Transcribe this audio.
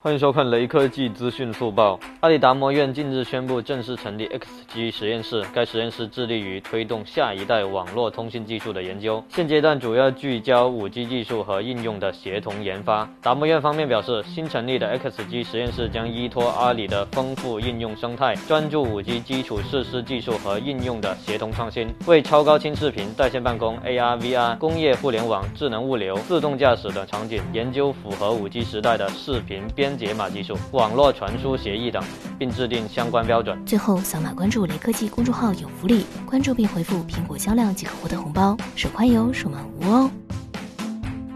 欢迎收看雷科技资讯速报。阿里达摩院近日宣布正式成立 XG 实验室，该实验室致力于推动下一代网络通信技术的研究，现阶段主要聚焦 5G 技术和应用的协同研发。达摩院方面表示，新成立的 XG 实验室将依托阿里的丰富应用生态，专注 5G 基础设施技术和应用的协同创新，为超高清视频、在线办公、AR/VR、工业互联网、智能物流、自动驾驶等场景研究符合 5G 时代的视频编。解码技术、网络传输协议等，并制定相关标准。最后，扫码关注雷科技公众号有福利，关注并回复“苹果销量”即可获得红包，手快有，手慢无哦。